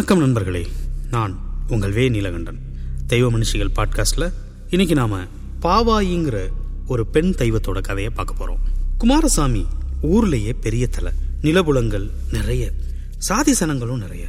வணக்கம் நண்பர்களே. நான் உங்கள் வே நீலகண்டன். தெய்வ மனுஷிகள் பாட்காஸ்டில் இன்னைக்கு நாம பாவாயிங்கிற ஒரு பெண் தெய்வத்தோட கதையை பார்க்க போறோம். குமாரசாமி ஊர்லேயே பெரிய தலை நிலபுலங்கள் நிறைய சாதி சனங்களும் நிறைய.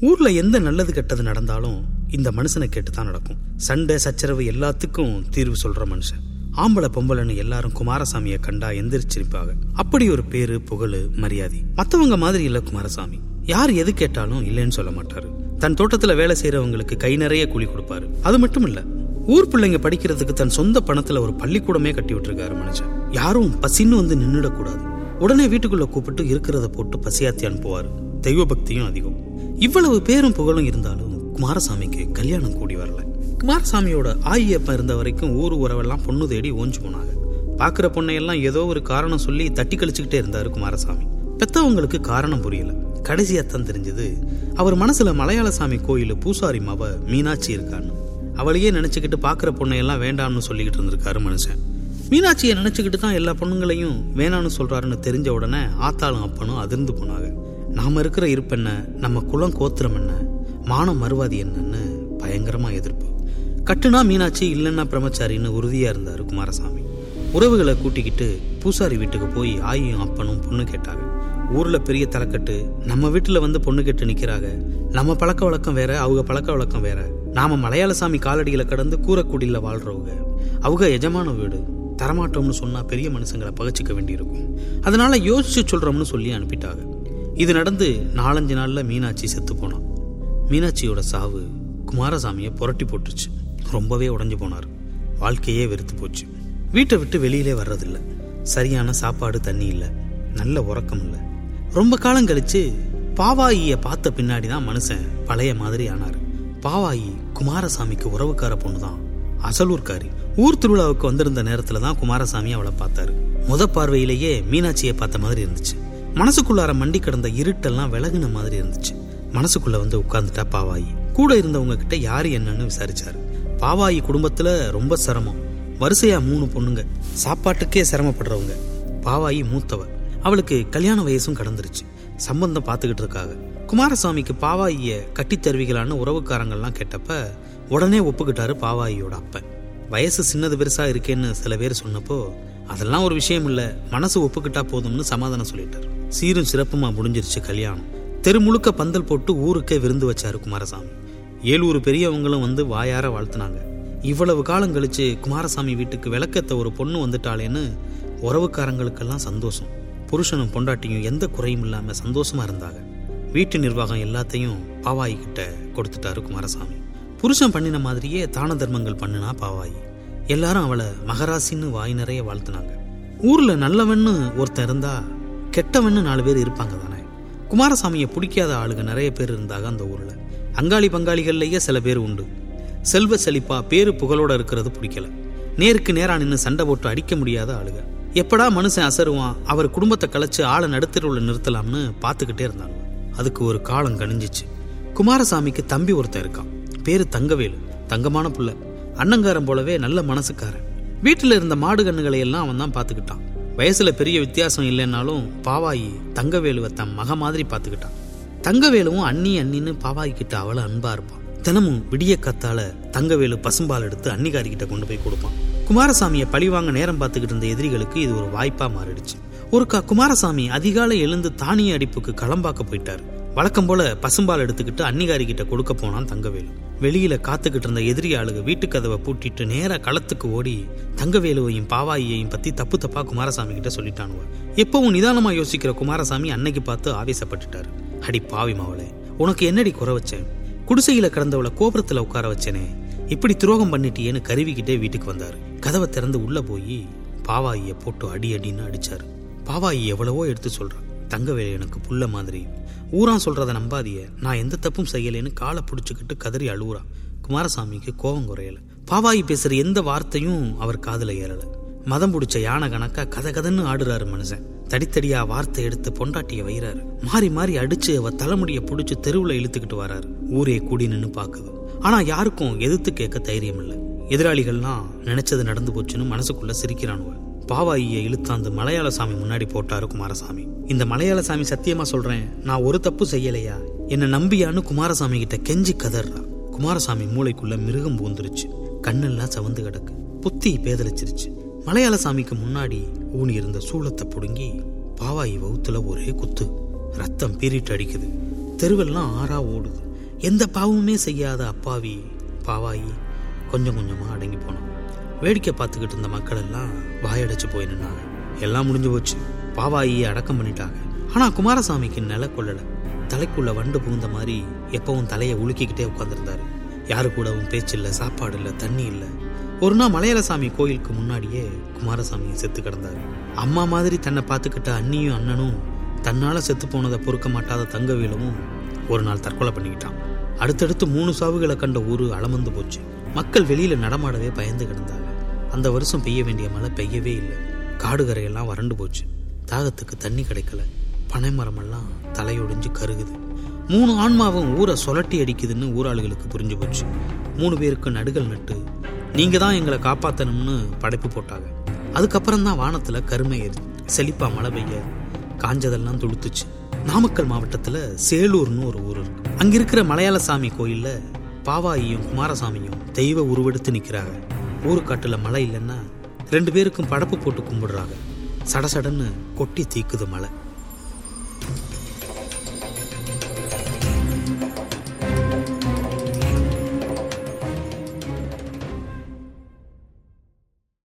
ஊர்ல எந்த நல்லது கெட்டது நடந்தாலும் இந்த மனுஷனை கேட்டு தான் நடக்கும். சண்டை சச்சரவு எல்லாத்துக்கும் தீர்வு சொல்ற மனுஷன். ஆம்பளை பொம்பளைன்னு எல்லாரும் குமாரசாமியை கண்டா எந்திரிச்சிருப்பாங்க. அப்படி ஒரு பேரு புகழு மரியாதை. மத்தவங்க மாதிரி இல்ல குமாரசாமி. யார் எது கேட்டாலும் இல்லைன்னு சொல்ல மாட்டாரு. தன் தோட்டத்துல வேலை செய்யறவங்களுக்கு கை நிறைய கூலி கொடுப்பாரு. அது மட்டும் இல்ல ஊர் பிள்ளைங்க படிக்கிறதுக்கு தன் சொந்த பணத்துல ஒரு பள்ளிக்கூடமே கட்டி விட்டுருக்காரு மனுஷன். யாரும் பசின்னு வந்து நின்னுடக்கூடாது. உடனே வீட்டுக்குள்ள கூப்பிட்டு இருக்கிறத போட்டு பசியாத்தி அனுப்புவாரு தெய்வ பக்தியும் அதிகம். இவ்வளவு பேரும் புகழும் இருந்தாலும் குமாரசாமிக்கு கல்யாணம் கூடி வரல. குமாரசாமியோட ஆயியப்பன் இருந்த வரைக்கும் ஊர் உறவெல்லாம் பொண்ணு தேடி ஓஞ்சு போனாங்க. பாக்குற பொண்ணையெல்லாம் ஏதோ ஒரு காரணம் சொல்லி தட்டி கழிச்சுக்கிட்டே இருந்தாரு குமாரசாமி. பெத்தவங்களுக்கு காரணம் புரியல. கடைசியா தான் தெரிஞ்சது அவர் மனசுல மலையாளசாமி கோயில் பூசாரி மாவ மீனாட்சி இருக்கான்னு. அவளையே நினைச்சுக்கிட்டு பாக்குற பொண்ணையெல்லாம் வேண்டாம்னு சொல்லிக்கிட்டு இருந்திருக்காரு மனுஷன். மீனாட்சியை நினைச்சுக்கிட்டு தான் எல்லா பொண்ணுங்களையும் வேணான்னு சொல்றாருன்னு தெரிஞ்ச உடனே ஆத்தாளும் அப்பனும் அதிர்ந்து போனாங்க. நாம இருக்கிற இருப்பென்ன? நம்ம குலம் கோத்திரம் என்ன? மானம் மறுவாதி என்னன்னு பயங்கரமா எதிர்ப்பு கட்டுனா மீனாட்சி இல்லைன்னா பிரம்மச்சாரின்னு உறுதியா இருந்தாரு குமாரசாமி. உறவுகளை கூட்டிக்கிட்டு பூசாரி வீட்டுக்கு போய் ஆயும் அப்பனும் பொண்ணு கேட்டாங்க. ஊர்ல பெரிய தலைக்கட்டு நம்ம வீட்டுல வந்து பொண்ணு கேட்டு நிக்கிறாங்க. நம்ம பழக்க வழக்கம் வேற அவங்க பழக்க வழக்கம் வேற. நாம மலையாளசாமி காலடியில கடந்து கூரக்குடியில வாழ்றவங்க. அவங்க எஜமான வீடு. தரமாட்டோம்னு சொன்னா பெரிய மனுஷங்களை பகச்சிக்க வேண்டியிருக்கும். அதனால யோசிச்சு சொல்றோம்னு சொல்லி அனுப்பிட்டாங்க. இது நடந்து நாலஞ்சு நாள்ல மீனாட்சி செத்து போனான். மீனாட்சியோட சாவு குமாரசாமியை புரட்டி போட்டுச்சு ரொம்பவே உடஞ்சு போனார். வாழ்க்கையே வெறுத்து போச்சு. வீட்டை விட்டு வெளியிலே வர்றதில்ல. சரியான சாப்பாடு தண்ணி இல்லை. நல்ல உறக்கம் இல்லை. ரொம்ப காலம் கழிச்சு பாவாயிய பார்த்த பின்னாடி தான் மனுஷன் பழைய மாதிரி ஆனார். பாவாயி குமாரசாமிக்கு உறவுக்கார பொண்ணு தான். அசலூர்காரி ஊர் திருவிழாவுக்கு வந்திருந்த நேரத்துல தான் குமாரசாமி அவளை பார்த்தாரு. முத பார்வையிலேயே மீனாட்சியை பார்த்த மாதிரி இருந்துச்சு. மனசுக்குள்ளார மண்டி கிடந்த இருட்டெல்லாம் விலகுன மாதிரி இருந்துச்சு. மனசுக்குள்ள வந்து உட்கார்ந்துட்டா பாவாயி. கூட இருந்தவங்க கிட்ட யாரு என்னன்னு விசாரிச்சாரு. பாவாயி குடும்பத்துல ரொம்ப சிரமம். வரிசையா மூணு பொண்ணுங்க. சாப்பாட்டுக்கே சிரமப்படுறவங்க. பாவாயி மூத்தவ. அவளுக்கு கல்யாண வயசும் கடந்துருச்சு. சம்பந்தம் பார்த்துக்கிட்டு இருக்காங்க குமாரசாமிக்கு பாவாயிய கட்டி தருவிகளான்னு உறவுக்காரங்கள்லாம் கேட்டப்ப உடனே ஒப்புக்கிட்டாரு பாவாயியோட அப்பன். வயசு சின்னது பெருசா இருக்கேன்னு சில பேர் சொன்னப்போ அதெல்லாம் ஒரு விஷயம் இல்ல. மனசு ஒப்புக்கிட்டா போதும்னு சமாதானம் சொல்லிட்டாரு. சீரும் சிறப்புமா முடிஞ்சிருச்சு கல்யாணம். தெரு முழுக்க பந்தல் போட்டு ஊருக்கே விருந்து வச்சாரு குமாரசாமி. ஏழூர் பெரியவங்களும் வந்து வாயார வாழ்த்துனாங்க. இவ்வளவு காலம் கழிச்சு குமாரசாமி வீட்டுக்கு விளக்கத்த ஒரு பொண்ணு வந்துட்டாளேன்னு உறவுக்காரங்களுக்கெல்லாம் சந்தோஷம். புருஷனும் பொண்டாட்டியும் எந்த குறையும் இல்லாம சந்தோஷமா இருந்தாங்க. வீட்டு நிர்வாகம் எல்லாத்தையும் பாவாயி கிட்ட கொடுத்துட்டாரு குமாரசாமி. புருஷன் பண்ணின மாதிரியே தான தர்மங்கள் பண்ணுனா பாவாயி. எல்லாரும் அவளை மகராசின்னு வாய் நிறைய வாழ்த்துனாங்க. ஊர்ல நல்லவன்னு ஒருத்தன் இருந்தா கெட்டவன்னு நாலு பேர் இருப்பாங்க தானே. குமாரசாமியை பிடிக்காத ஆளுங்க நிறைய பேர் இருந்தாங்க அந்த ஊர்ல. அங்காளி பங்காளிகள்லயே சில பேர் உண்டு. செல்வ செழிப்பா பேரு புகழோட இருக்கிறது பிடிக்கல. நேருக்கு நேரா நின்று சண்டை போட்டு அடிக்க முடியாத ஆளுங்க எப்படா மனுஷன் அசருவான் அவர் குடும்பத்தை கலைச்சு ஆளை நடுத்தருவில் நிறுத்தலாம்னு பார்த்துக்கிட்டே இருந்தாங்க. அதுக்கு ஒரு காலம் கணிஞ்சிச்சு. குமாரசாமிக்கு தம்பி ஒருத்தன் இருக்கான். பேரு தங்கவேலு தங்கமான புள்ள. அண்ணங்காரன் போலவே நல்ல மனசுக்காரன். வீட்டில் இருந்த மாடு கண்ணுகளை எல்லாம் அவன் தான் பார்த்துக்கிட்டான் வயசுல பெரிய வித்தியாசம் இல்லைன்னாலும் பாவாயி தங்கவேலுவை தன் மக மாதிரி பார்த்துக்கிட்டான் தங்கவேலுவும் அண்ணி அண்ணின்னு பாவாயி கிட்ட அவ்வளவு அன்பா இருப்பான். தினமும் விடிய கத்தால தங்கவேலு பசும்பால் எடுத்து அன்னிகாரி கிட்ட கொண்டு போய் கொடுப்பான். குமாரசாமியை பழிவாங்க நேரம் பார்த்துக்கிட்டு இருந்த எதிரிகளுக்கு இது ஒரு வாய்ப்பா மாறிடுச்சு. ஒருக்கா குமாரசாமி அதிகாலை எழுந்து தானிய அடிப்புக்கு களம்பாக்க போயிட்டாரு. வழக்கம் போல பசும்பால் எடுத்துக்கிட்டு அன்னிகாரி கிட்ட கொடுக்க போனான் தங்கவேலு. வெளியில காத்துக்கிட்டு இருந்த எதிரி ஆளுக வீட்டு கதவை பூட்டிட்டு நேரா களத்துக்கு ஓடி தங்கவேலுவையும் பாவாயையும் பத்தி தப்பு தப்பா குமாரசாமி கிட்ட சொல்லிட்டானுவ. எப்பவும் நிதானமா யோசிக்கிற குமாரசாமி அன்னைக்கு பார்த்து ஆவேசப்பட்டுட்டாரு. அடி பாவி மாவளே உனக்கு என்னடி குறை வச்சேன்? குடிசையில கிடந்தவளை கோபுரத்துல உட்கார வச்சேனே இப்படி துரோகம் பண்ணிட்டியேன்னு கருவிக்கிட்டே வீட்டுக்கு வந்தாரு. கதவை திறந்து உள்ள போய் பாவாயிய போட்டு அடி அடின்னு அடிச்சாரு. பாவாயி எவ்வளவோ எடுத்து சொல்றான் தங்கவேலு எனக்கு புள்ள மாதிரி. ஊரான் சொல்றத நம்பாதிய நான் எந்த தப்பும் செய்யலேன்னு காலை பிடிச்சிக்கிட்டு கதறி அழுகுறான் குமாரசாமிக்கு கோபம் குறையல. பாவாயி பேசுற எந்த வார்த்தையும் அவர் காதல ஏறல. மதம் பிடிச்ச யானை கணக்கா கத கதன்னு ஆடுறாரு மனுஷன். தடித்தடியா வார்த்தை எடுத்து பொண்டாட்டிய வைறாரு. மாறி மாறி அடிச்சு அவ தலைமுடிய புடிச்சு தெருவுல இழுத்துக்கிட்டு வராரு. ஊரே கூடி நின்னு பாக்குது. ஆனா யாருக்கும் எதிர்த்து கேட்க தைரியம் இல்ல. எதிராளிகள்லாம் நினைச்சது நடந்து போச்சுன்னு மனசுக்குள்ள சிரிக்கிறானுவ பாவாயிய இழுத்தாந்து மலையாள சாமி முன்னாடி போட்டாரு குமாரசாமி. இந்த மலையாள சாமி சத்தியமா சொல்றேன் நான் ஒரு தப்பு செய்யலையா? என்னை நம்பியான்னு குமாரசாமி கிட்ட கெஞ்சி கதறா. குமாரசாமி மூளைக்குள்ள மிருகம் பூந்துருச்சு. கண்ணெல்லாம் சவந்து கிடக்கு. புத்தி பேதலிச்சிருச்சு. மலையாள சாமிக்கு முன்னாடி ஊனி இருந்த சூளத்தை புடுங்கி பாவாயி வவுத்துல ஒரே குத்து. ரத்தம் பீறிட்டு அடிக்குது. தெருவெல்லாம் ஆறா ஓடுது. எந்த பாவமுமே செய்யாத அப்பாவி பாவாயி கொஞ்சம் கொஞ்சமா அடங்கி போனோம் வேடிக்கை பார்த்துக்கிட்டு இருந்த மக்கள் எல்லாம் வாயடைச்சு போய் நின்னாங்க. எல்லாம் முடிஞ்சு போச்சு. பாவாயியை அடக்கம் பண்ணிட்டாங்க. ஆனா குமாரசாமிக்கு நில கொள்ளல. தலைக்குள்ள வண்டு புகுந்த மாதிரி எப்பவும் தலையை உலுக்கிக்கிட்டே உட்காந்துருந்தாரு யாரு கூடவும் பேச்சு இல்லை சாப்பாடு இல்லை தண்ணி இல்லை. ஒரு நாள் மலையாளசாமி கோயிலுக்கு முன்னாடியே குமாரசாமி செத்து கிடந்தாரு. அம்மா மாதிரி தன்னை பார்த்துக்கிட்ட அண்ணியும் அண்ணனும் தன்னால செத்து போனதை பொறுக்க மாட்டாத தங்கவேலுவும் ஒரு நாள் தற்கொலை பண்ணிக்கிட்டான். அடுத்தடுத்து மூணு சாவுகளை கண்ட ஊரு அளமந்து போச்சு. மக்கள் வெளியில நடமாடவே பயந்து கிடந்தாங்க. அந்த வருஷம் பெய்ய வேண்டிய மழை பெய்யவே இல்லை. காடு கரையெல்லாம் வறண்டு போச்சு. தாகத்துக்கு தண்ணி கிடைக்கல. பனைமரமெல்லாம் தலையொடிஞ்சு கருகுது. மூணு ஆன்மாவும் ஊரை சொலட்டி அடிக்குதுன்னு ஊராளுகளுக்கு புரிஞ்சு போச்சு. மூணு பேருக்கு நடுகள் நட்டு நீங்க தான் எங்களை காப்பாத்தணும்னு படைப்பு போட்டாங்க. அதுக்கப்புறம் தான் வானத்துல கருமை ஏறி செழிப்பா மழை பெய்ய காஞ்சதெல்லாம் துளுத்துச்சு. நாமக்கல் மாவட்டத்துல சேலூர்னு ஒரு ஊர் இருக்கு. அங்க இருக்கிற மலையாள சாமி கோயில்ல பாவாயியும் குமாரசாமியும் தெய்வ உருவெடுத்து நிக்கிறாங்க. ஊருக்காட்டுல மழை இல்லைன்னா ரெண்டு பேருக்கும் படப்பு போட்டு கும்பிடுறாங்க. சடசடன்னு கொட்டி தீக்குது மழை.